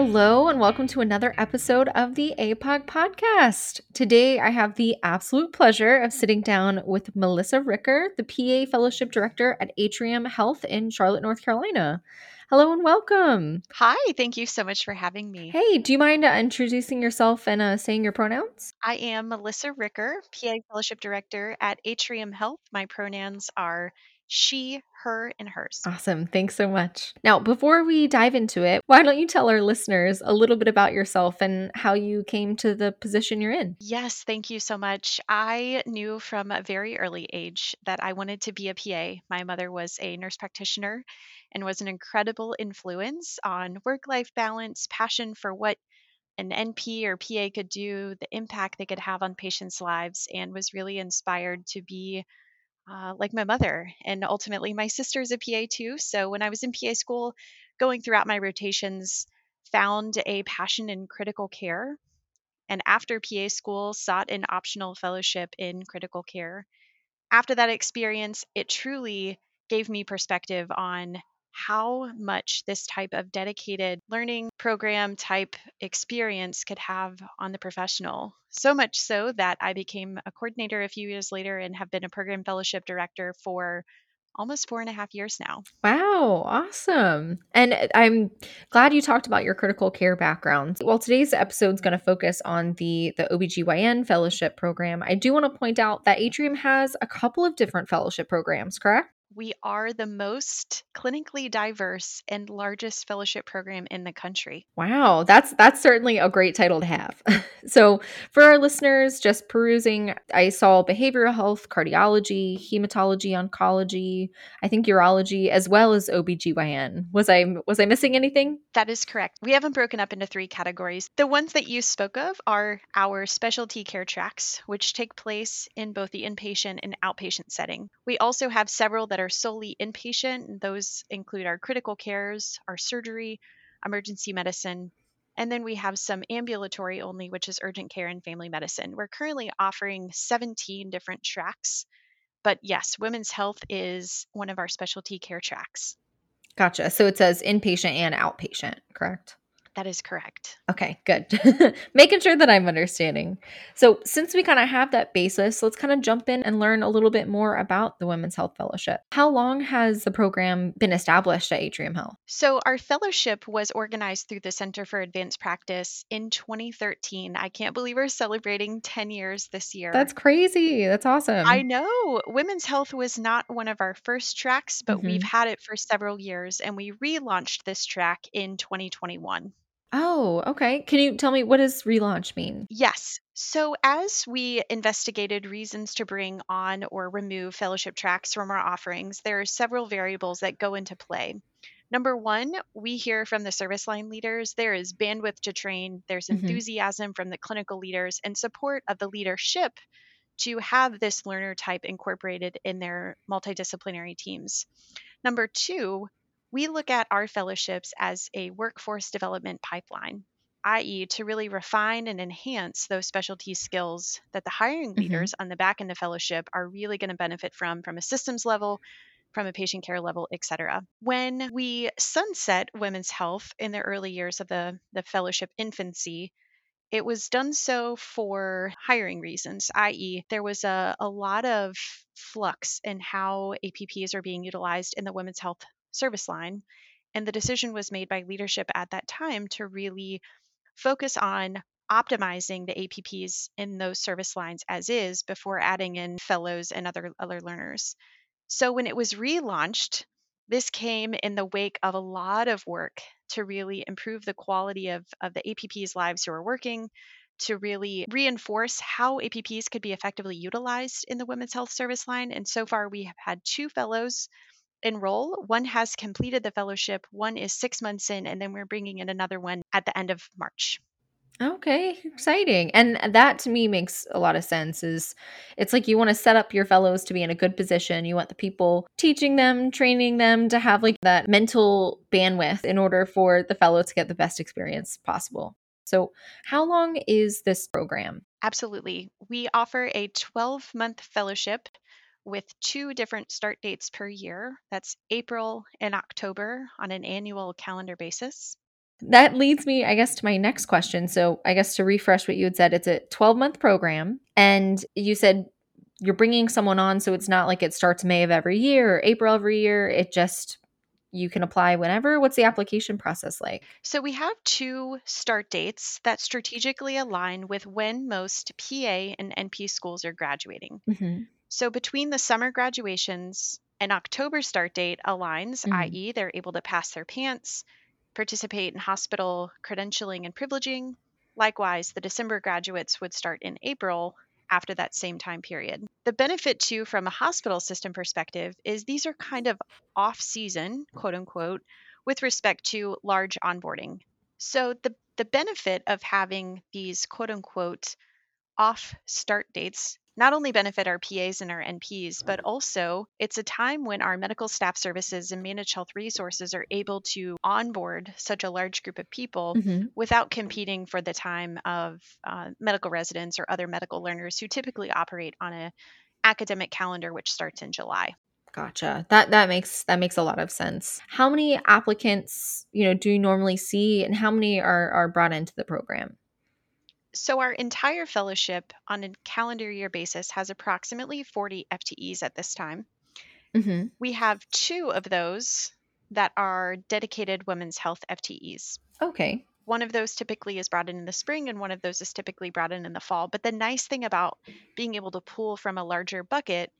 Hello, and welcome to another episode of the APOG podcast. Today, I have the absolute pleasure of sitting down with Melissa Ricker, the PA Fellowship Director at Atrium Health in Charlotte, North Carolina. Hello, and welcome. Hi, thank you so much for having me. Hey, do you mind uh, introducing yourself and uh, saying your pronouns? I am Melissa Ricker, PA Fellowship Director at Atrium Health. My pronouns are she, her, and hers. Awesome. Thanks so much. Now, before we dive into it, why don't you tell our listeners a little bit about yourself and how you came to the position you're in? Yes, thank you so much. I knew from a very early age that I wanted to be a PA. My mother was a nurse practitioner and was an incredible influence on work life balance, passion for what an NP or PA could do, the impact they could have on patients' lives, and was really inspired to be uh, like my mother. And ultimately, my sister's a PA too. So when I was in PA school, going throughout my rotations, found a passion in critical care. And after PA school, sought an optional fellowship in critical care. After that experience, it truly gave me perspective on how much this type of dedicated learning program type experience could have on the professional. So much so that I became a coordinator a few years later and have been a program fellowship director for almost four and a half years now. Wow, awesome. And uh, I'm glad you talked about your critical care background. Well, today's episode is going to focus on the the OBGYN fellowship program. I do want to point out that Atrium has a couple of different fellowship programs, correct? We are the most clinically diverse and largest fellowship program in the country. Wow, that's that's certainly a great title to have. so, for our listeners just perusing, I saw behavioral health, cardiology, hematology, oncology, I think urology as well as OBGYN. Was I was I missing anything? That is correct. We have them broken up into three categories. The ones that you spoke of are our specialty care tracks, which take place in both the inpatient and outpatient setting. We also have several that are are solely inpatient, those include our critical cares, our surgery, emergency medicine, and then we have some ambulatory only, which is urgent care and family medicine. We're currently offering 17 different tracks. But yes, women's health is one of our specialty care tracks. Gotcha. So it says inpatient and outpatient, correct? That is correct. Okay, good. Making sure that I'm understanding. So, since we kind of have that basis, let's kind of jump in and learn a little bit more about the Women's Health Fellowship. How long has the program been established at Atrium Health? So, our fellowship was organized through the Center for Advanced Practice in 2013. I can't believe we're celebrating 10 years this year. That's crazy. That's awesome. I know. Women's Health was not one of our first tracks, but mm-hmm. we've had it for several years and we relaunched this track in 2021. Oh, okay. Can you tell me what does relaunch mean? Yes. So, as we investigated reasons to bring on or remove fellowship tracks from our offerings, there are several variables that go into play. Number one, we hear from the service line leaders there is bandwidth to train, there's mm-hmm. enthusiasm from the clinical leaders, and support of the leadership to have this learner type incorporated in their multidisciplinary teams. Number two, we look at our fellowships as a workforce development pipeline, i.e., to really refine and enhance those specialty skills that the hiring mm-hmm. leaders on the back end of fellowship are really going to benefit from from a systems level from a patient care level, et cetera. When we sunset women's health in the early years of the, the fellowship infancy, it was done so for hiring reasons, i.e., there was a, a lot of flux in how APPs are being utilized in the women's health service line. And the decision was made by leadership at that time to really focus on optimizing the APPs in those service lines as is before adding in fellows and other other learners. So when it was relaunched, this came in the wake of a lot of work to really improve the quality of, of the APPs' lives who are working, to really reinforce how APPs could be effectively utilized in the women's health service line. And so far, we have had two fellows enroll. One has completed the fellowship, one is six months in, and then we're bringing in another one at the end of March. Okay, exciting. And that to me makes a lot of sense is it's like you want to set up your fellows to be in a good position. You want the people teaching them, training them to have like that mental bandwidth in order for the fellow to get the best experience possible. So, how long is this program? Absolutely. We offer a 12 month fellowship with two different start dates per year. That's April and October on an annual calendar basis. That leads me, I guess, to my next question. So, I guess to refresh what you had said, it's a 12 month program. And you said you're bringing someone on. So, it's not like it starts May of every year or April every year. It just, you can apply whenever. What's the application process like? So we have two start dates that strategically align with when most PA and NP schools are graduating. Mm-hmm. So between the summer graduations, an October start date aligns, Mhm. i.e., they're able to pass their PANCE, participate in hospital credentialing and privileging. Likewise, the December graduates would start in April after that same time period. The benefit, too, from a hospital system perspective, is these are kind of off season, quote unquote, with respect to large onboarding. So the, the benefit of having these quote unquote off start dates not only benefit our PAs and our NPs, but also it's a time when our medical staff services and managed health resources are able to onboard such a large group of people Mhm. without competing for the time of uh, medical residents or other medical learners who typically operate on a academic calendar which starts in July. Gotcha. That that makes that makes a lot of sense. How many applicants, you know, do you normally see and how many are are brought into the program? So, our entire fellowship on a calendar year basis has approximately 40 FTEs at this time. Mhm. We have two of those that are dedicated women's health FTEs. Okay. One of those typically is brought in in the spring, and one of those is typically brought in in the fall. But the nice thing about being able to pull from a larger bucket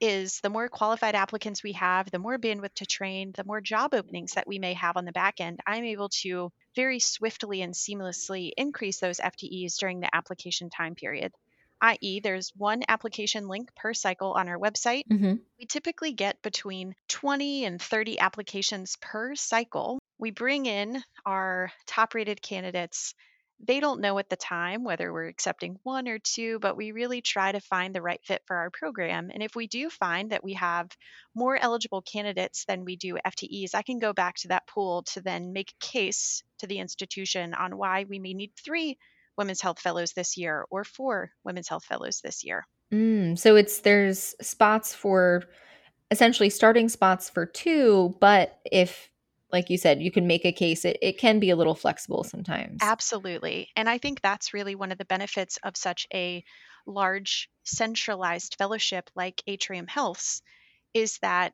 is the more qualified applicants we have, the more bandwidth to train, the more job openings that we may have on the back end, I'm able to very swiftly and seamlessly increase those FTEs during the application time period. I.e., there's one application link per cycle on our website. Mhm. We typically get between 20 and 30 applications per cycle. We bring in our top rated candidates they don't know at the time whether we're accepting one or two, but we really try to find the right fit for our program. And if we do find that we have more eligible candidates than we do FTEs, I can go back to that pool to then make a case to the institution on why we may need three women's health fellows this year or four women's health fellows this year. Mm, so it's there's spots for essentially starting spots for two, but if like you said, you can make a case, it, it can be a little flexible sometimes. Absolutely. And I think that's really one of the benefits of such a large centralized fellowship like Atrium Health's is that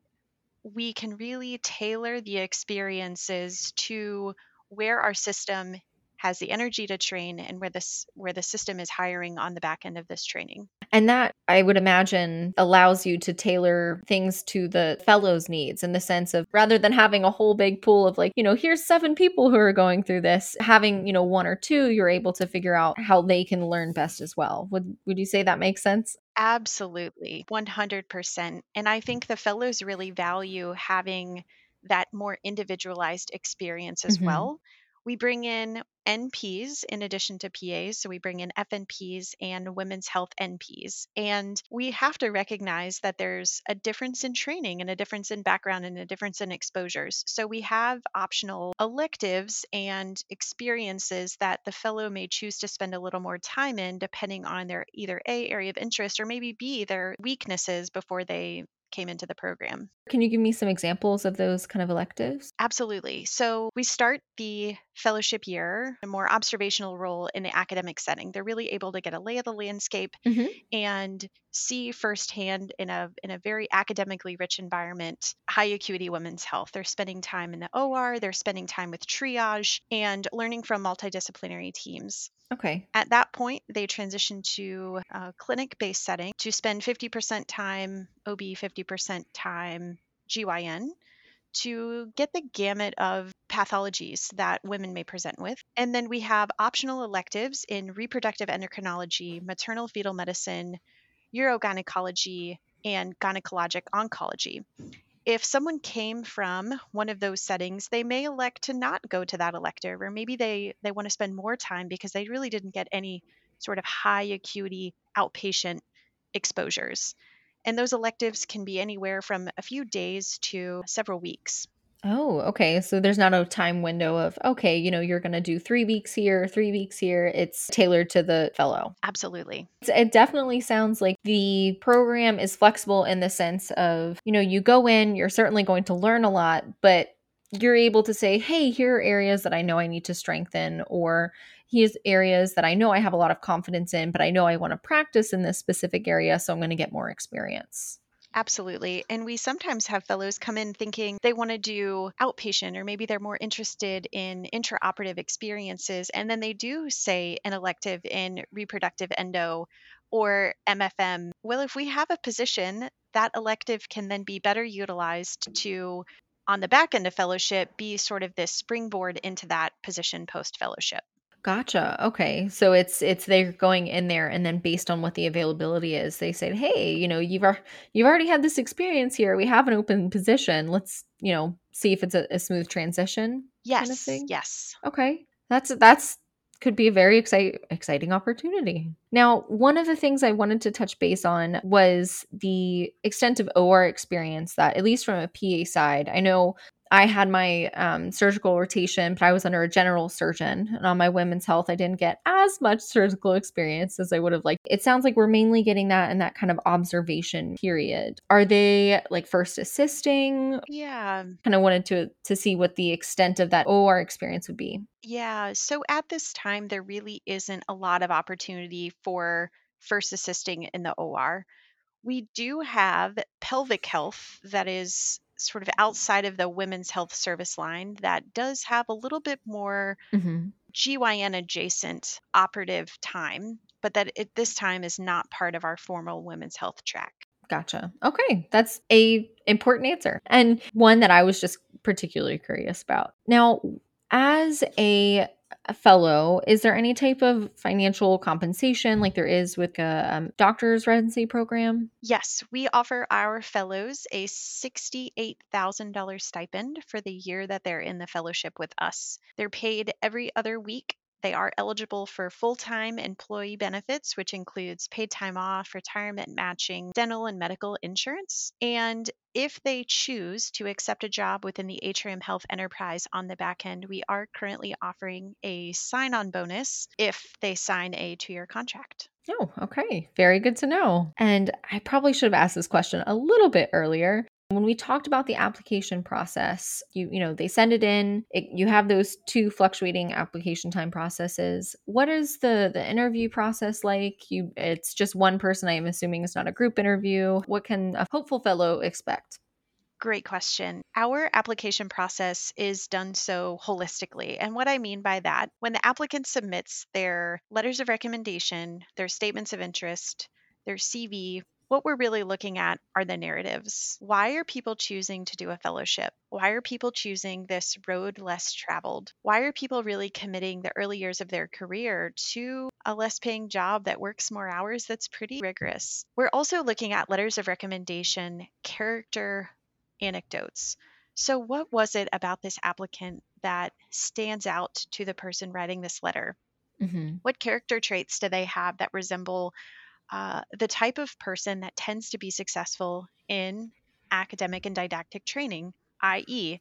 we can really tailor the experiences to where our system has the energy to train and where this where the system is hiring on the back end of this training. And that I would imagine allows you to tailor things to the fellow's needs in the sense of rather than having a whole big pool of like, you know, here's seven people who are going through this, having, you know, one or two, you're able to figure out how they can learn best as well. Would would you say that makes sense? Absolutely, 100%. And I think the fellows really value having that more individualized experience as Mhm. well. We bring in NPs in addition to PAs. So we bring in FNPs and women's health NPs. And we have to recognize that there's a difference in training and a difference in background and a difference in exposures. So we have optional electives and experiences that the fellow may choose to spend a little more time in depending on their either A area of interest or maybe B their weaknesses before they came into the program. Can you give me some examples of those kind of electives? Absolutely. So we start the fellowship year a more observational role in the academic setting. They're really able to get a lay of the landscape Mhm. and see firsthand in a in a very academically rich environment high acuity women's health. They're spending time in the OR, they're spending time with triage and learning from multidisciplinary teams. Okay. At that point, they transition to a clinic based setting to spend 50% time OB, 50% time GYN to get the gamut of pathologies that women may present with. And then we have optional electives in reproductive endocrinology, maternal fetal medicine, urogynecology, and gynecologic oncology. If someone came from one of those settings, they may elect to not go to that elective, or maybe they, they want to spend more time because they really didn't get any sort of high acuity outpatient exposures. And those electives can be anywhere from a few days to several weeks. Oh, okay. So there's not a time window of, okay, you know, you're going to do three weeks here, three weeks here. It's tailored to the fellow. Absolutely. It's- It definitely sounds like the program is flexible in the sense of, you know, you go in, you're certainly going to learn a lot, but you're able to say, hey, here are areas that I know I need to strengthen, or here's areas that I know I have a lot of confidence in, but I know I want to practice in this specific area. So I'm going to get more experience. Absolutely. And we sometimes have fellows come in thinking they want to do outpatient, or maybe they're more interested in intraoperative experiences. And then they do say an elective in reproductive endo or MFM. Well, if we have a position, that elective can then be better utilized to, on the back end of fellowship, be sort of this springboard into that position post fellowship. Gotcha. Okay. So it's it's they're going in there and then based on what the availability is, they said, "Hey, you know, you've ar- you've already had this experience here. We have an open position. Let's, you know, see if it's a, a smooth transition." Kind of Yes, thing. yes. Okay. That's that's could be a very excite, exciting opportunity. Now, one of the things I wanted to touch base on was the extent of OR experience that, at least from a PA side, I know I had my um, surgical rotation, but I was under a general surgeon. And on my women's health, I didn't get as much surgical experience as I would have liked. It sounds like we're mainly getting that in that kind of observation period. Are they like first assisting? Yeah. Kind of wanted to to see what the extent of that OR experience would be. Yeah. So at this time, there really isn't a lot of opportunity for first assisting in the OR. We do have pelvic health that is sort of outside of the women's health service line that does have a little bit more hmm GYN adjacent operative time, but that at this time is not part of our formal women's health track. Gotcha. Okay, that's a important answer and one that I was just particularly curious about. Now, as a fellow, is there any type of financial compensation like there is with a um, doctor's residency program? Yes, we offer our fellows a $68,000 stipend for the year that they're in the fellowship with us. They're paid every other week. They are eligible for full time employee benefits, which includes paid time off, retirement matching, dental and medical insurance. And if they choose to accept a job within the Atrium Health enterprise on the back end, we are currently offering a sign on bonus if they sign a two year contract. Oh, okay. Very good to know. And I probably should have asked this question a little bit earlier. When we talked about the application process, you you know, they send it in, it, you have those two fluctuating application time processes. What is the the interview process like? You it's just one person, I am assuming it's not a group interview. What can a hopeful fellow expect? Great question. Our application process is done so holistically. And what I mean by that, when the applicant submits their letters of recommendation, their statements of interest, their CV, what we're really looking at are the narratives. Why are people choosing to do a fellowship? Why are people choosing this road less traveled? Why are people really committing the early years of their career to a less paying job that works more hours that's pretty rigorous? We're also looking at letters of recommendation, character, anecdotes. So, what was it about this applicant that stands out to the person writing this letter? Mhm. What character traits do they have that resemble uh, the type of person that tends to be successful in academic and didactic training? I.e.,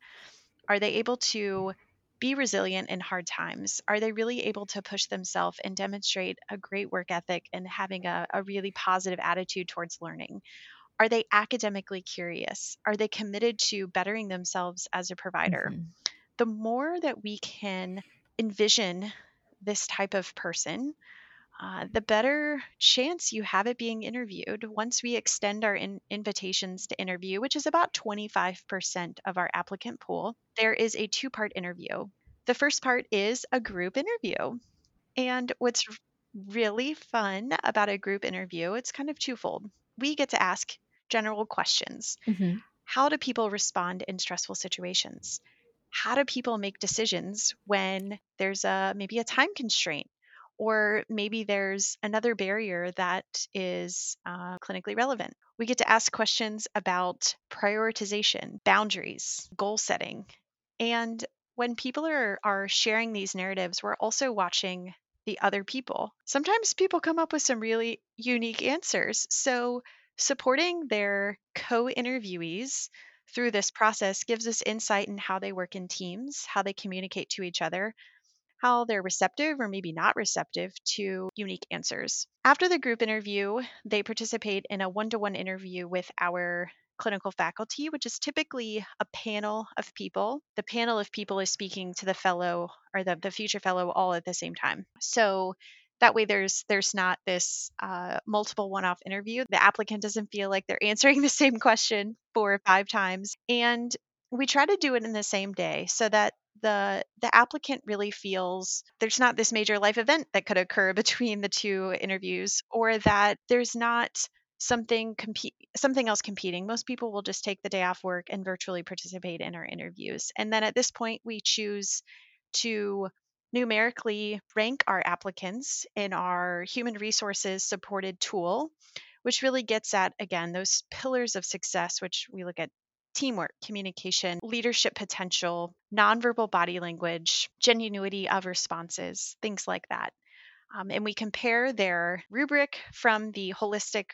are they able to be resilient in hard times? Are they really able to push themselves and demonstrate a great work ethic and having a, a really positive attitude towards learning? Are they academically curious? Are they committed to bettering themselves as a provider? Mhm. The more that we can envision this type of person, uh, the better chance you have at being interviewed. Once we extend our in- invitations to interview, which is about 25% of our applicant pool, there is a two part interview. The first part is a group interview. And what's really fun about a group interview, it's kind of twofold. We get to ask general questions. Mhm. How do people respond in stressful situations? How do people make decisions when there's a maybe a time constraint or maybe there's another barrier that is uh, clinically relevant? We get to ask questions about prioritization, boundaries, goal setting. And when people are, are sharing these narratives, we're also watching the other people. Sometimes people come up with some really unique answers. So, supporting their co interviewees through this process gives us insight in how they work in teams, how they communicate to each other, how they're receptive or maybe not receptive to unique answers. After the group interview, they participate in a one to one interview with our clinical faculty, which is typically a panel of people. The panel of people is speaking to the fellow or the, the future fellow all at the same time. So that way there's there's not this uh, multiple one-off interview the applicant doesn't feel like they're answering the same question four or five times and we try to do it in the same day so that the the applicant really feels there's not this major life event that could occur between the two interviews or that there's not something compete something else competing. Most people will just take the day off work and virtually participate in our interviews. And then at this point we choose to numerically rank our applicants in our human resources supported tool which really gets at again those pillars of success which we look at teamwork, communication, leadership potential, nonverbal body language, genuinity of responses, things like that. Um, and we compare their rubric from the holistic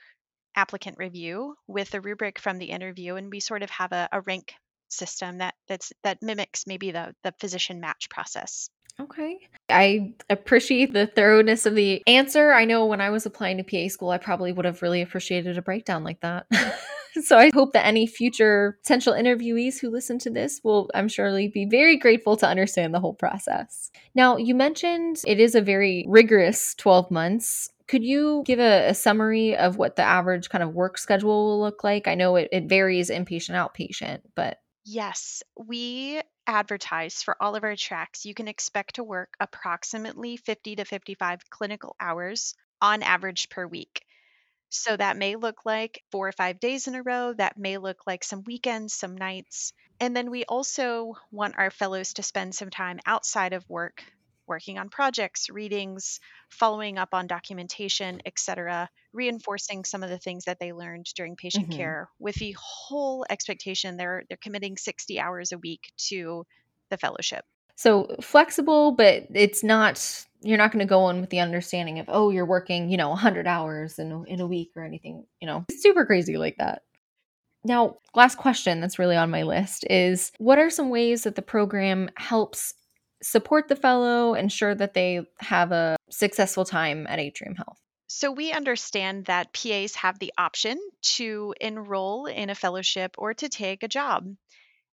applicant review with the rubric from the interview, and we sort of have a, a rank system that that's that mimics maybe the the physician match process. Okay. I appreciate the thoroughness of the answer. I know when I was applying to PA school, I probably would have really appreciated a breakdown like that. so I hope that any future potential interviewees who listen to this will, I'm surely, be very grateful to understand the whole process. Now, you mentioned it is a very rigorous 12 months. Could you give a, a summary of what the average kind of work schedule will look like? I know it, it varies inpatient, outpatient, but Yes, we advertise for all of our tracks. You can expect to work approximately 50 to 55 clinical hours on average per week. So that may look like four or five days in a row. That may look like some weekends, some nights. And then we also want our fellows to spend some time outside of work working on projects, readings, following up on documentation, etc., reinforcing some of the things that they learned during patient Mhm. care with the whole expectation they're they're committing 60 hours a week to the fellowship. So flexible, but it's not, you're not going to go in with the understanding of, oh, you're working, you know, 100 hours in in a week or anything, you know, it's super crazy like that. Now, last question that's really on my list is what are some ways that the program helps support the fellow, ensure that they have a successful time at Atrium Health? So we understand that PAs have the option to enroll in a fellowship or to take a job.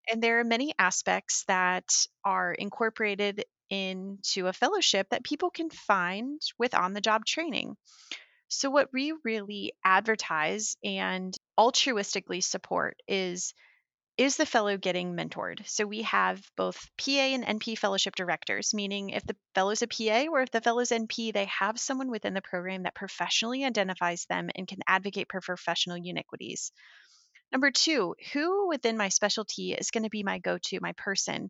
And there are many aspects that are incorporated into a fellowship that people can find with on the job training. So, what we really advertise and altruistically support is is the fellow getting mentored? So we have both PA and NP fellowship directors, meaning if the fellow's a PA or if the fellow's NP, they have someone within the program that professionally identifies them and can advocate for professional uniquities. Number two, who within my specialty is going to be my go to, my person,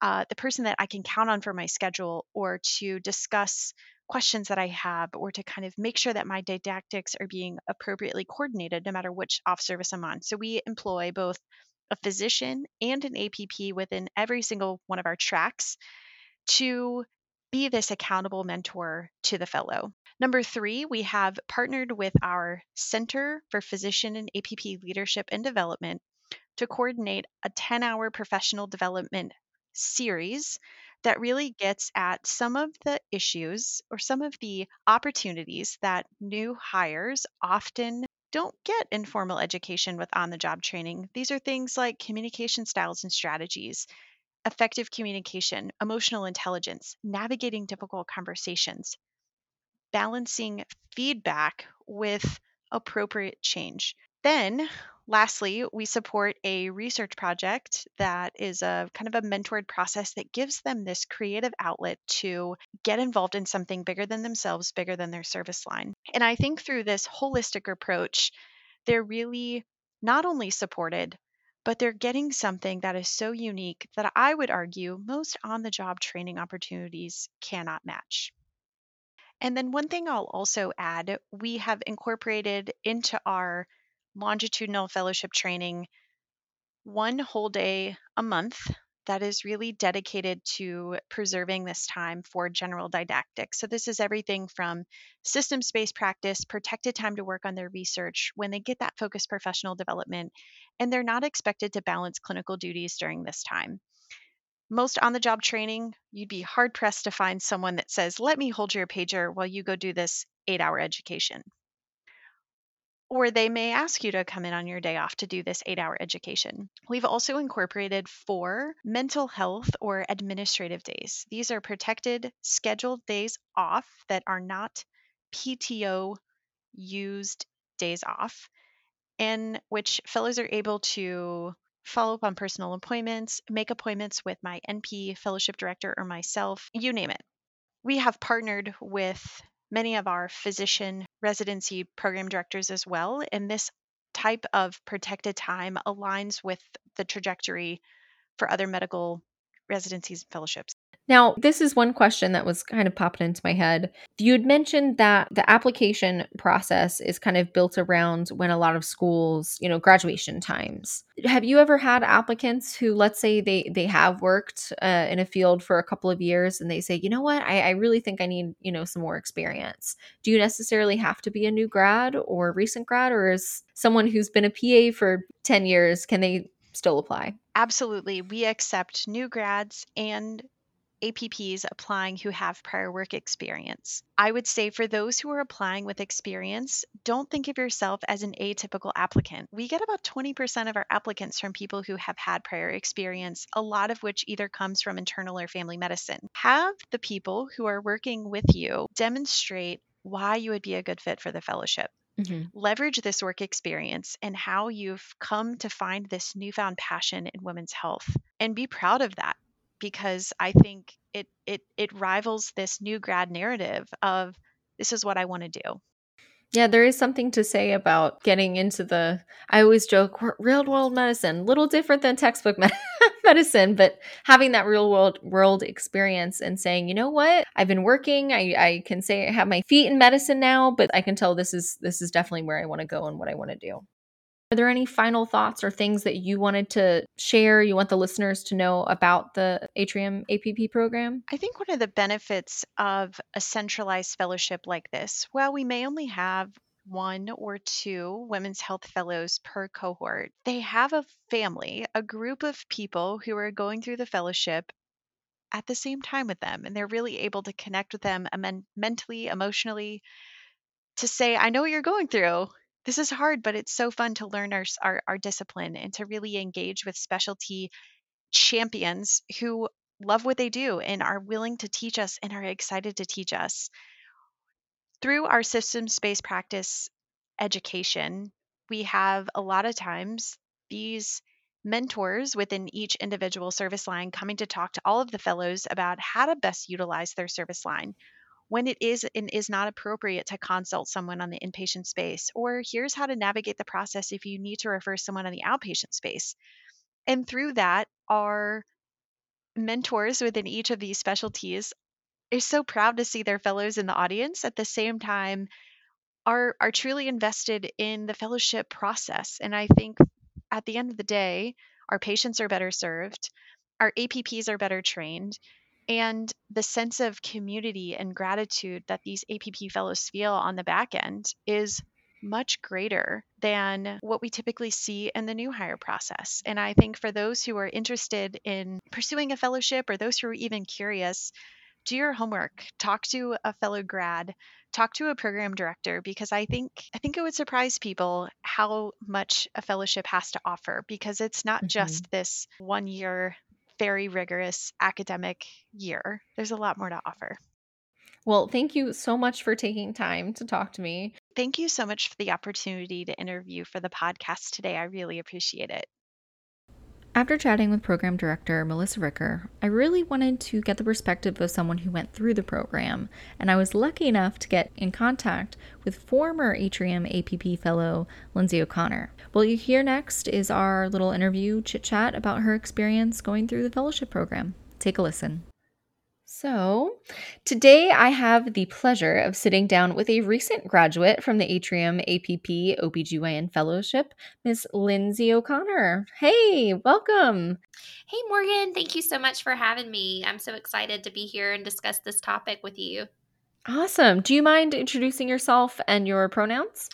uh, the person that I can count on for my schedule or to discuss questions that I have or to kind of make sure that my didactics are being appropriately coordinated no matter which off service I'm on. So we employ both a physician and an APP within every single one of our tracks to be this accountable mentor to the fellow. Number three, we have partnered with our Center for Physician and APP Leadership and Development to coordinate a 10 hour professional development series that really gets at some of the issues or some of the opportunities that new hires often don't get informal education with on the job training. These are things like communication styles and strategies, effective communication, emotional intelligence, navigating difficult conversations, balancing feedback with appropriate change. Then, lastly, we support a research project that is a kind of a mentored process that gives them this creative outlet to get involved in something bigger than themselves, bigger than their service line. And I think through this holistic approach, they're really not only supported, but they're getting something that is so unique that I would argue most on the job training opportunities cannot match. And then one thing I'll also add, we have incorporated into our longitudinal fellowship training one whole day a month that is really dedicated to preserving this time for general didactics. So, this is everything from systems based practice, protected time to work on their research when they get that focused professional development, and they're not expected to balance clinical duties during this time. Most on the job training, you'd be hard pressed to find someone that says, Let me hold your pager while you go do this eight hour education. Or they may ask you to come in on your day off to do this eight hour education. We've also incorporated four mental health or administrative days. These are protected, scheduled days off that are not PTO used days off, in which fellows are able to follow up on personal appointments, make appointments with my NP fellowship director or myself, you name it. We have partnered with many of our physician residency program directors as well, and this type of protected time aligns with the trajectory for other medical residencies and fellowships. Now, this is one question that was kind of popping into my head. You'd mentioned that the application process is kind of built around when a lot of schools, you know, graduation times. Have you ever had applicants who, let's say, they they have worked uh, in a field for a couple of years and they say, you know what, I, I really think I need, you know, some more experience. Do you necessarily have to be a new grad or recent grad, or is someone who's been a PA for ten years can they still apply? Absolutely. We accept new grads and APPs applying who have prior work experience. I would say for those who are applying with experience, don't think of yourself as an atypical applicant. We get about 20% of our applicants from people who have had prior experience, a lot of which either comes from internal or family medicine. Have the people who are working with you demonstrate why you would be a good fit for the fellowship. Mm-hmm. Leverage this work experience and how you've come to find this newfound passion in women's health and be proud of that because I think it it it rivals this new grad narrative of this is what I want to do. Yeah, there is something to say about getting into the. I always joke, real world medicine, little different than textbook medicine, but having that real world world experience and saying, you know what, I've been working. I I can say I have my feet in medicine now, but I can tell this is this is definitely where I want to go and what I want to do. Are there any final thoughts or things that you wanted to share, you want the listeners to know about the Atrium APP program? I think one of the benefits of a centralized fellowship like this, while we may only have one or two women's health fellows per cohort, they have a family, a group of people who are going through the fellowship at the same time with them. And they're really able to connect with them mentally, emotionally, to say, I know what you're going through this is hard, but it's so fun to learn our, our, our discipline and to really engage with specialty champions who love what they do and are willing to teach us and are excited to teach us. Through our systems based practice education, we have a lot of times these mentors within each individual service line coming to talk to all of the fellows about how to best utilize their service line when it is and is not appropriate to consult someone on the inpatient space, or here's how to navigate the process if you need to refer someone on the outpatient space. And through that, our mentors within each of these specialties are so proud to see their fellows in the audience at the same time are are truly invested in the fellowship process and i think at the end of the day our patients are better served our apps are better trained and the sense of community and gratitude that these APP fellows feel on the back end is much greater than what we typically see in the new hire process. And I think for those who are interested in pursuing a fellowship or those who are even curious, do your homework, talk to a fellow grad, talk to a program director because I think I think it would surprise people how much a fellowship has to offer because it's not mm-hmm. just this one year very rigorous academic year. There's a lot more to offer. Well, thank you so much for taking time to talk to me. Thank you so much for the opportunity to interview for the podcast today. I really appreciate it. After chatting with program director Melissa Ricker, I really wanted to get the perspective of someone who went through the program, and I was lucky enough to get in contact with former Atrium APP fellow Lindsay O'Connor. What you hear next is our little interview chit chat about her experience going through the fellowship program. Take a listen. So, today I have the pleasure of sitting down with a recent graduate from the Atrium APP OBGYN Fellowship, Miss Lindsay O'Connor. Hey, welcome. Hey, Morgan. Thank you so much for having me. I'm so excited to be here and discuss this topic with you. Awesome. Do you mind introducing yourself and your pronouns?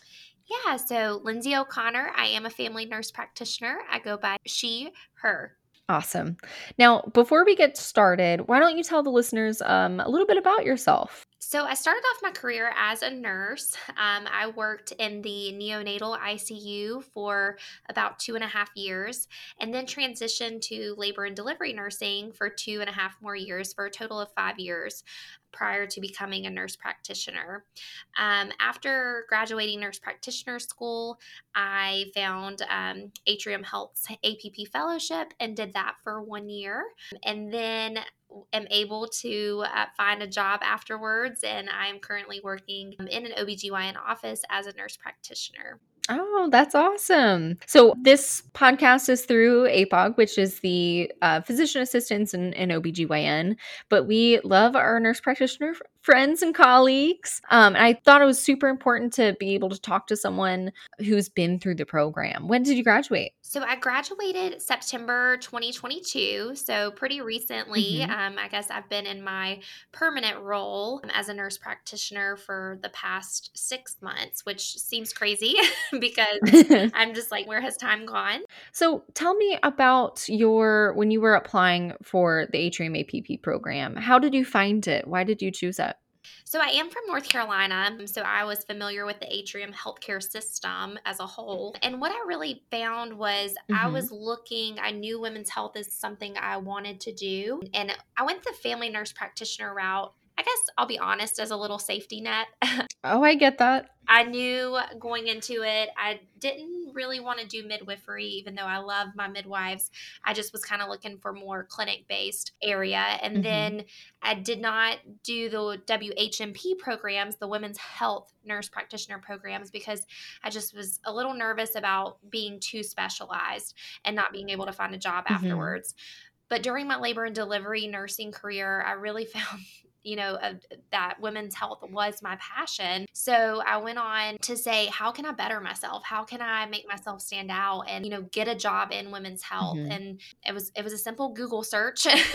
Yeah, so Lindsay O'Connor. I am a family nurse practitioner. I go by she, her. Awesome. Now, before we get started, why don't you tell the listeners um, a little bit about yourself? So, I started off my career as a nurse. Um, I worked in the neonatal ICU for about two and a half years, and then transitioned to labor and delivery nursing for two and a half more years for a total of five years prior to becoming a nurse practitioner. Um, after graduating nurse practitioner school, I found um, Atrium Health's APP fellowship and did that for one year. And then am able to uh, find a job afterwards and i am currently working in an obgyn office as a nurse practitioner Oh, that's awesome. So, this podcast is through APOG, which is the uh, physician assistants and, and OBGYN, but we love our nurse practitioner friends and colleagues. Um, and I thought it was super important to be able to talk to someone who's been through the program. When did you graduate? So I graduated September 2022, so pretty recently. Mm-hmm. Um, I guess I've been in my permanent role as a nurse practitioner for the past six months, which seems crazy because I'm just like, where has time gone? So tell me about your when you were applying for the Atrium APP program. How did you find it? Why did you choose it? So I am from North Carolina, so I was familiar with the Atrium healthcare system as a whole. And what I really found was mm-hmm. I was looking, I knew women's health is something I wanted to do. And I went the family nurse practitioner route I guess I'll be honest, as a little safety net. oh, I get that. I knew going into it, I didn't really want to do midwifery, even though I love my midwives. I just was kind of looking for more clinic based area. And mm-hmm. then I did not do the WHNP programs, the women's health nurse practitioner programs, because I just was a little nervous about being too specialized and not being able to find a job mm-hmm. afterwards. But during my labor and delivery nursing career, I really found you know, uh, that women's health was my passion. So I went on to say, how can I better myself? How can I make myself stand out and, you know, get a job in women's health? Mm-hmm. And it was it was a simple Google search,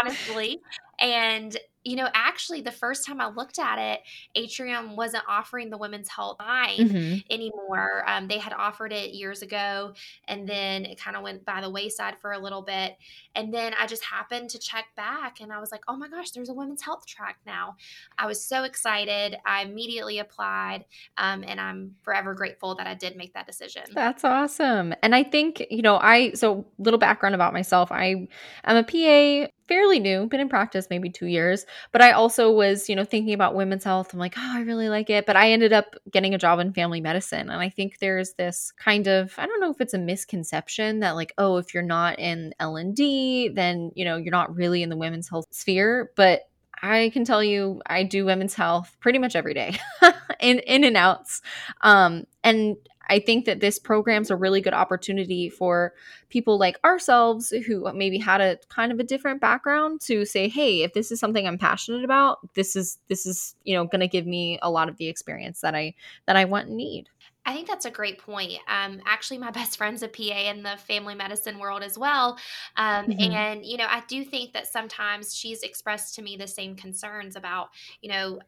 honestly. And you know, actually, the first time I looked at it, Atrium wasn't offering the women's health line mm-hmm. anymore. Um, they had offered it years ago, and then it kind of went by the wayside for a little bit. And then I just happened to check back, and I was like, oh my gosh, there's a women's health track now. I was so excited. I immediately applied, um, and I'm forever grateful that I did make that decision. That's awesome. And I think, you know, I, so little background about myself I am a PA fairly new, been in practice maybe two years. But I also was, you know, thinking about women's health. I'm like, oh, I really like it. But I ended up getting a job in family medicine. And I think there's this kind of, I don't know if it's a misconception that like, oh, if you're not in L&D, then, you know, you're not really in the women's health sphere. But I can tell you, I do women's health pretty much every day, in in and outs. Um, and I think that this program's a really good opportunity for people like ourselves who maybe had a kind of a different background to say, "Hey, if this is something I'm passionate about, this is this is, you know, going to give me a lot of the experience that I that I want and need." I think that's a great point. Um, actually, my best friend's a PA in the family medicine world as well. Um, mm-hmm. And, you know, I do think that sometimes she's expressed to me the same concerns about, you know,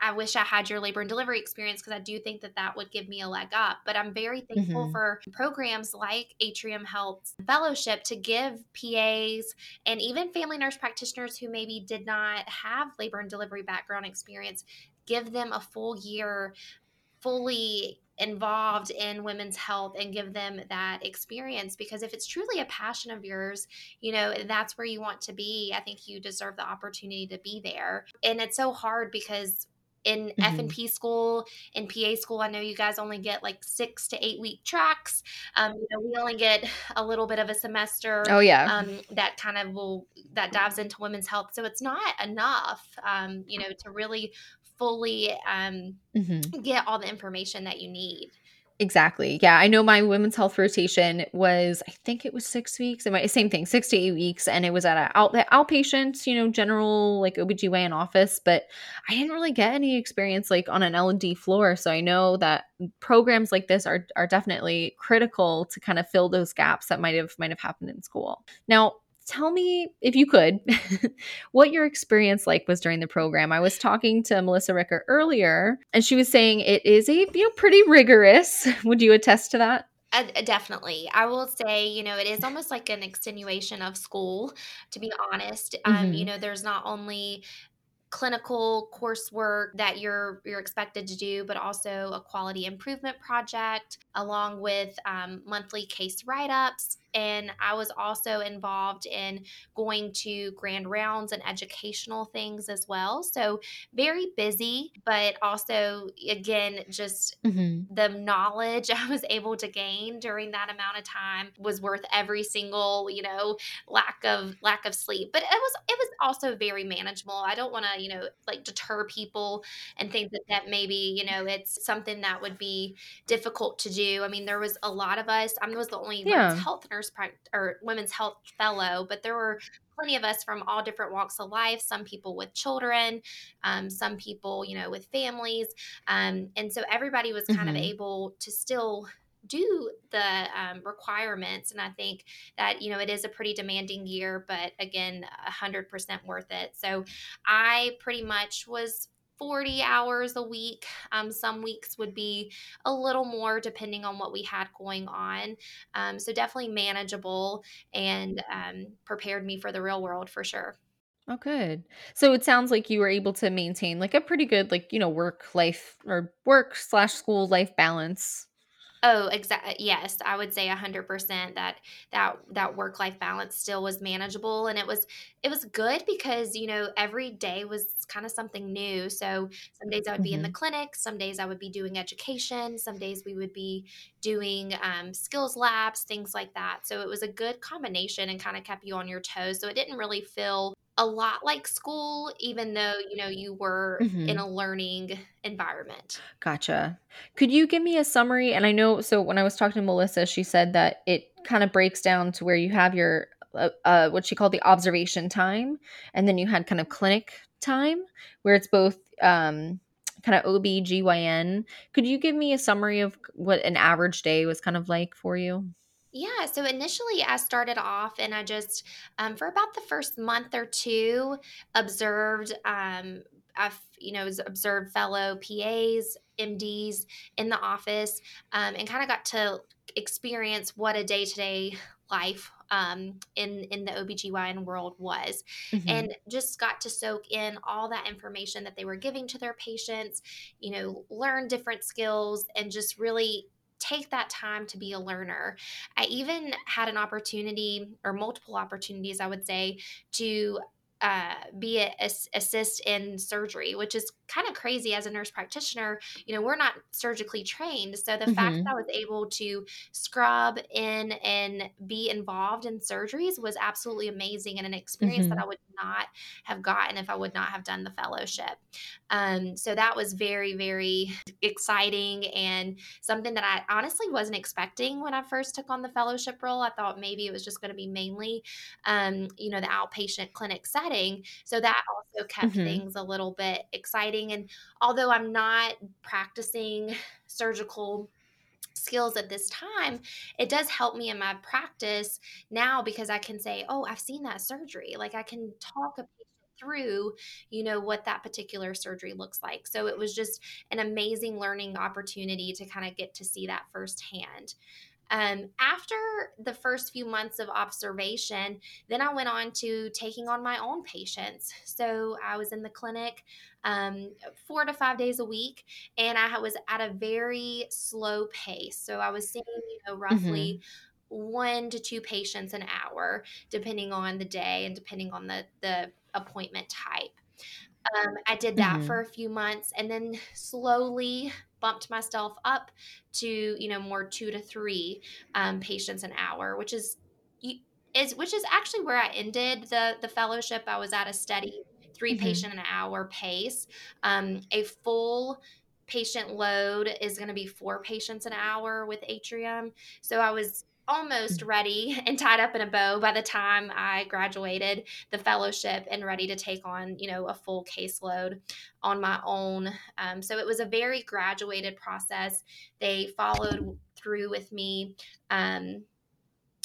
I wish I had your labor and delivery experience because I do think that that would give me a leg up. But I'm very thankful mm-hmm. for programs like Atrium Health Fellowship to give PAs and even family nurse practitioners who maybe did not have labor and delivery background experience, give them a full year fully involved in women's health and give them that experience because if it's truly a passion of yours you know that's where you want to be i think you deserve the opportunity to be there and it's so hard because in mm-hmm. FNP school, in PA school, I know you guys only get like six to eight week tracks. Um, you know, we only get a little bit of a semester. Oh yeah. Um, that kind of will that dives into women's health, so it's not enough. Um, you know, to really fully um, mm-hmm. get all the information that you need. Exactly. Yeah. I know my women's health rotation was, I think it was six weeks. It might, same thing, six to eight weeks. And it was at a out, outpatient, you know, general like OBGYN office, but I didn't really get any experience like on an L&D floor. So I know that programs like this are, are definitely critical to kind of fill those gaps that might have, might have happened in school. Now, tell me if you could what your experience like was during the program i was talking to melissa ricker earlier and she was saying it is a you know pretty rigorous would you attest to that Uh, definitely. I will say, you know, it is almost like an extenuation of school, to be honest. Um, you Mhm. know, there's not only clinical coursework that you're you're expected to do, but also a quality improvement project, along with um, monthly case write ups. And I was also involved in going to grand rounds and educational things as well. So very busy, but also again just Mhm. the knowledge I was able to gain during that amount of time was worth every single, you know, lack of lack of sleep. But it was it was also very manageable. I don't want to, you know, like deter people and think that that maybe, you know, it's something that would be difficult to do. I mean, there was a lot of us. I was the only Yeah. health nurse prac- or women's health fellow, but there were plenty of us from all different walks of life some people with children um, some people you know with families um, and so everybody was kind of Mhm. able to still do the um, requirements and i think that you know it is a pretty demanding year but again 100% worth it so i pretty much was 40 hours a week um, some weeks would be a little more depending on what we had going on um, so definitely manageable and um, prepared me for the real world for sure Oh, good. So it sounds like you were able to maintain like a pretty good like, you know, work life or work slash school life balance. Oh, exactly. Yes, I would say 100% that that that work-life balance still was manageable and it was it was good because, you know, every day was kind of something new. So, some days I would be in the Mhm. clinic, some days I would be doing education, some days we would be doing um, skills labs, things like that. So, it was a good combination and kind of kept you on your toes. So, it didn't really feel a lot like school even though, you know, you were in Mhm. a learning environment. Gotcha. Could you give me a summary? And I know, so when I was talking to Melissa, she said that it kind of breaks down to where you have your, uh, uh, what she called the observation time, and then you had kind of clinic time, where it's both um, kind of OB, GYN. Could you give me a summary of what an average day was kind of like for you? Yeah, so initially I started off and I just, um, for about the first month or two, observed, um, I've, you know, observed fellow PAs, MDs in the office, um, and kind of got to experience what a day to day life um, in in the OBGYN world was hmm and just got to soak in all that information that they were giving to their patients you know learn different skills and just really take that time to be a learner. I even had an opportunity, or multiple opportunities, I would say, to uh, be it as- assist in surgery, which is kind of crazy as a nurse practitioner. You know, we're not surgically trained, so the fact that hmm I was able to scrub in and be involved in surgeries was absolutely amazing and an experience that hmm I would not have gotten if I would not have done the fellowship. Um, so that was very, very exciting and something that I honestly wasn't expecting when I first took on the fellowship role. I thought maybe it was just going to be mainly, um, you know, the outpatient clinic setting. So that also kept hmm things a little bit exciting. And although I'm not practicing surgical skills at this time, it does help me in my practice now because I can say, oh, I've seen that surgery. Like I can talk a patient through, you know, what that particular surgery looks like. So it was just an amazing learning opportunity to kind of get to see that firsthand. Um, after the first few months of observation, then I went on to taking on my own patients. So I was in the clinic um, four to five days a week, and I was at a very slow pace. So I was seeing, you know, roughly one to two patients an hour, depending on the day and depending on the the appointment type. Um, I did that for hmm a few months and then slowly bumped myself up to, you know, more two to three um, patients an hour, which is is which is actually where I ended the the fellowship. I was at a steady three hmm patient an hour pace. Um, a full patient load is going to be four patients an hour with Atrium. So I was almost ready and tied up in a bow by the time I graduated the fellowship and ready to take on, you know, a full caseload on my own. Um, so it was a very graduated process. They followed through with me. Um,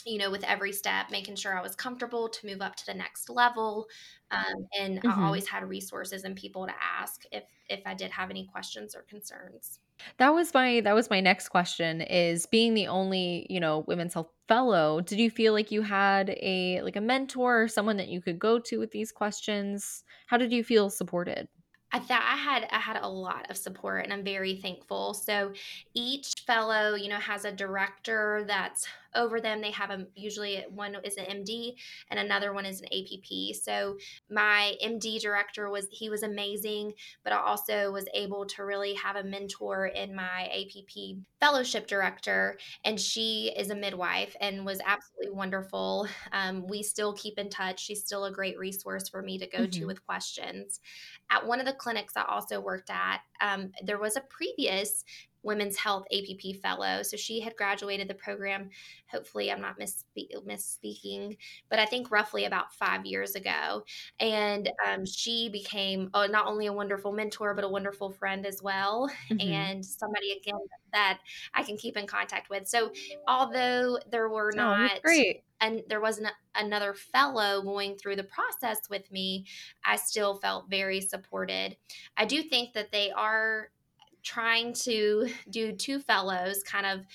you know, with every step, making sure I was comfortable to move up to the next level. Um, and mm-hmm. I always had resources and people to ask if if I did have any questions or concerns. That was my that was my next question is being the only, you know, women's health fellow, did you feel like you had a like a mentor or someone that you could go to with these questions? How did you feel supported? I thought I had I had a lot of support and I'm very thankful. So each fellow, you know, has a director that's over them. They have a usually one is an MD and another one is an APP. So my MD director was he was amazing, but I also was able to really have a mentor in my APP fellowship director, and she is a midwife and was absolutely wonderful. Um, we still keep in touch. She's still a great resource for me to go mm-hmm. to with questions. At one of the clinics I also worked at, um, there was a previous women's health APP fellow. So she had graduated the program. Hopefully, I'm not misspe- misspeaking, but I think roughly about five years ago. And um, she became uh, not only a wonderful mentor, but a wonderful friend as well, mm-hmm. and somebody again that I can keep in contact with. So although there were oh, not great and there wasn't another fellow going through the process with me, I still felt very supported. I do think that they are trying to do two fellows kind of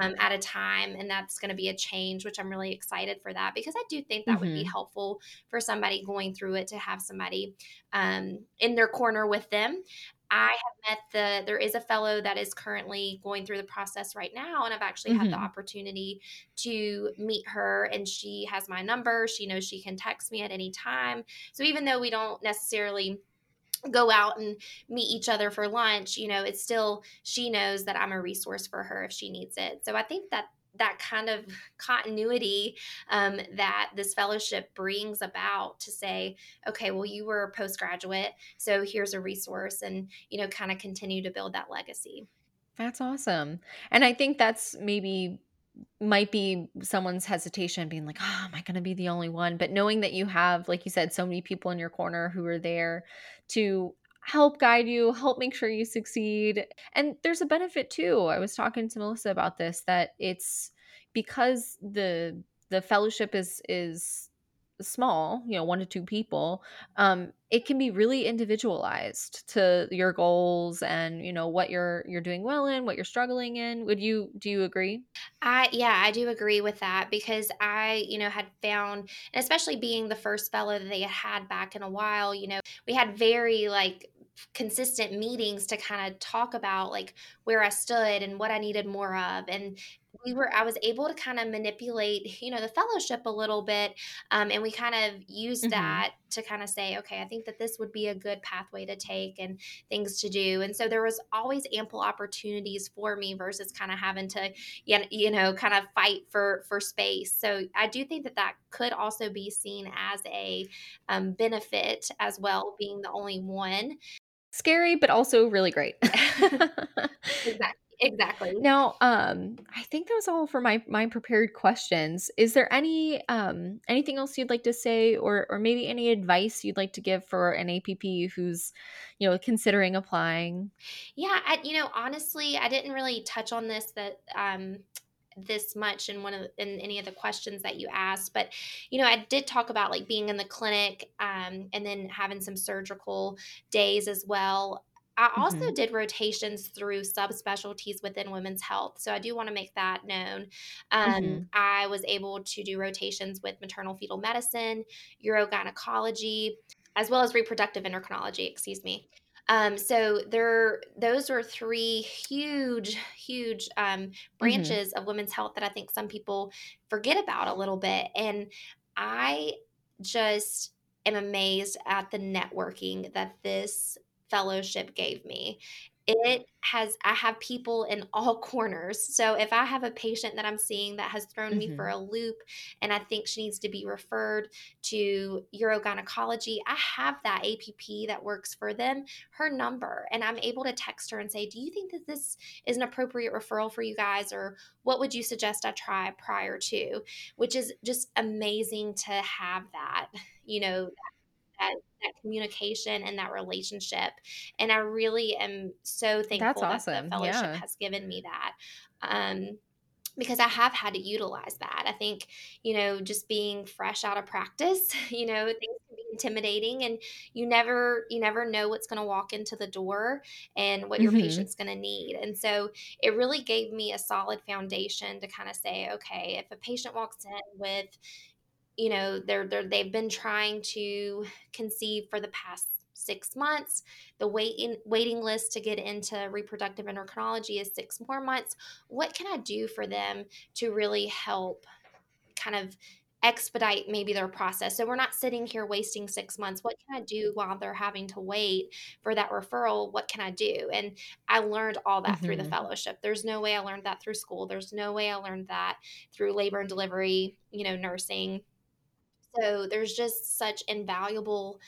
um, at a time and that's going to be a change which i'm really excited for that because i do think that mm-hmm. would be mm-hmm. helpful for somebody going through it to have somebody um, in their corner with them i have met the there is a fellow that is currently going through the process right now and i've actually mm-hmm. had the mm-hmm. opportunity to meet her and she has my number she knows she can text me at any time so even though we don't necessarily go out and meet each other for lunch, you know, it's still she knows that I'm a resource for her if she needs it. So I think that that kind of continuity um, that this fellowship brings about to say, okay, well, you were a postgraduate, so here's a resource, and you know, kind of continue to build that legacy. That's awesome, and I think that's maybe might be someone's hesitation being like, oh, am I going to be the only one? But knowing that you have, like you said, so many people in your corner who are there to help guide you, help make sure you succeed. And there's a benefit too. I was talking to Melissa about this that it's because the the fellowship is is small, you know, one to two people, um, it can be really individualized to your goals and you know what you're you're doing well in, what you're struggling in. Would you do you agree? I yeah, I do agree with that because I you know had found, and especially being the first fellow that they had had back in a while, you know, we had very like consistent meetings to kind of talk about like where I stood and what I needed more of and we were i was able to kind of manipulate you know the fellowship a little bit um, and we kind of used mm-hmm. that to kind of say okay i think that this would be a good pathway to take and things to do. And so there was always ample opportunities for me versus kind of having to you know kind of fight for for space. So i do think that that could also be seen as a um, benefit as well being the only one. Scary but also really great. Exactly exactly. Now um i think that was all for my my prepared questions. Is there any um anything else you'd like to say or or maybe any advice you'd like to give for an APP who's you know considering applying? Yeah I, you know honestly i didn't really touch on this that um this much in one of in any of the questions that you asked but you know i did talk about like being in the clinic um, and then having some surgical days as well I also mm-hmm. did rotations through subspecialties within women's health. So I do want to make that known. Um, mm-hmm. I was able to do rotations with maternal fetal medicine, urogynecology, as well as reproductive endocrinology, excuse me. Um, so there, those are three huge, huge um, mm-hmm. branches mm-hmm. of women's health that I think some people forget about a little bit. And I just am amazed at the networking that this fellowship gave me it has i have people in all corners so if i have a patient that i'm seeing that has thrown mm-hmm. me for mm-hmm. a loop and i think she needs to be referred to urogynecology i have that APP that works for them her number and i'm able to text her and say do you think that this is an appropriate referral for you guys or what would you suggest i try prior to which is just amazing to have that you know that, that communication and that relationship. And I really am so thankful That's awesome. that the fellowship yeah. has given me that. Um, because I have had to utilize that. I think, you know, just being fresh out of practice, you know, things can be intimidating and you never you never know what's going to walk into the door and what your Mhm. patient's going to need. And so it really gave me a solid foundation to kind of say, okay, if a patient walks in with you know they're, they're they've been trying to conceive for the past six months. The waiting waiting list to get into reproductive endocrinology is six more months. What can i do for them to really help kind of expedite maybe their process? So we're not sitting here wasting six months. What can i do while they're having to wait for that referral? What can i do? And i learned all that through the Mhm. fellowship. There's no way i learned that through school. There's no way i learned that through labor and delivery you know nursing so there's just such invaluable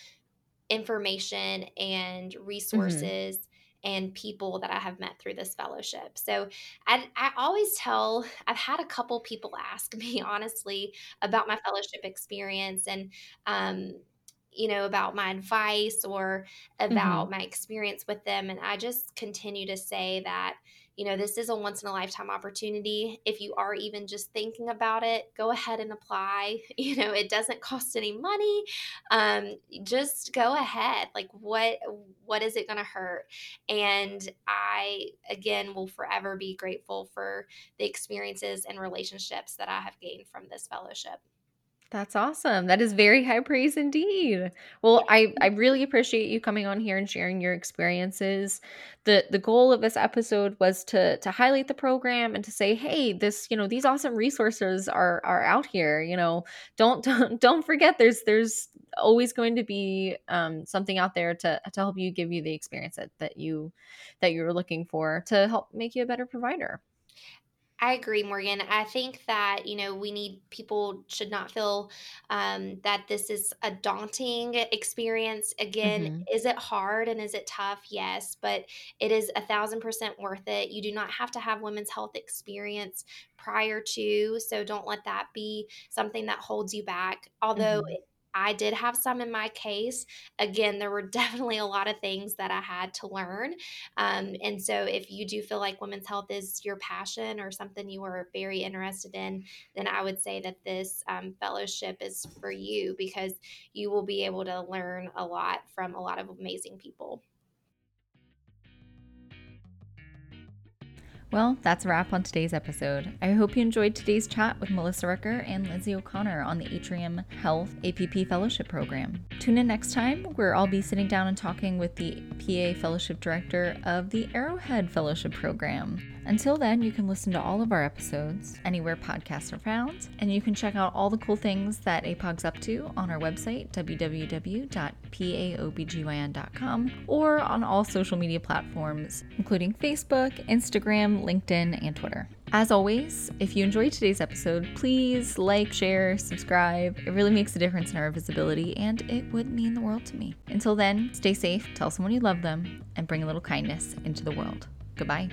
information and Mhm. resources and people that I have met through this fellowship. So I, I always tell, I've had a couple people ask me honestly about my fellowship experience and, um, you know, about my advice or about Mhm. my experience with them. And I just continue to say that, you know, this is a once in a lifetime opportunity. If you are even just thinking about it, go ahead and apply. You know, it doesn't cost any money um just go ahead like what what is it going to hurt and i again will forever be grateful for the experiences and relationships that i have gained from this fellowship That's awesome. That is very high praise indeed. Well, I I really appreciate you coming on here and sharing your experiences. The the goal of this episode was to to highlight the program and to say, "Hey, this, you know, these awesome resources are are out here, you know. Don't don't, don't forget there's there's always going to be um something out there to to help you give you the experience that that you that you're looking for to help make you a better provider." I agree, Morgan. I think that, you know, we need people should not feel um, that this is a daunting experience. Again, Mhm. is it hard and is it tough? Yes, but it is a thousand percent worth it. You do not have to have women's health experience prior to, so don't let that be something that holds you back. Although Mhm. I did have some in my case. Again, there were definitely a lot of things that I had to learn. Um, and so, if you do feel like women's health is your passion or something you are very interested in, then I would say that this um, fellowship is for you because you will be able to learn a lot from a lot of amazing people. Well, that's a wrap on today's episode. I hope you enjoyed today's chat with Melissa Ricker and Lindsay O'Connor on the Atrium Health APP Fellowship Program. Tune in next time where I'll be sitting down and talking with the PA Fellowship Director of the Arrowhead Fellowship Program. Until then, you can listen to all of our episodes anywhere podcasts are found, and you can check out all the cool things that APOG's up to on our website, www.paobgyn.com, or on all social media platforms, including Facebook, Instagram, LinkedIn, and Twitter. As always, if you enjoyed today's episode, please like, share, subscribe. It really makes a difference in our visibility, and it would mean the world to me. Until then, stay safe, tell someone you love them, and bring a little kindness into the world. Goodbye.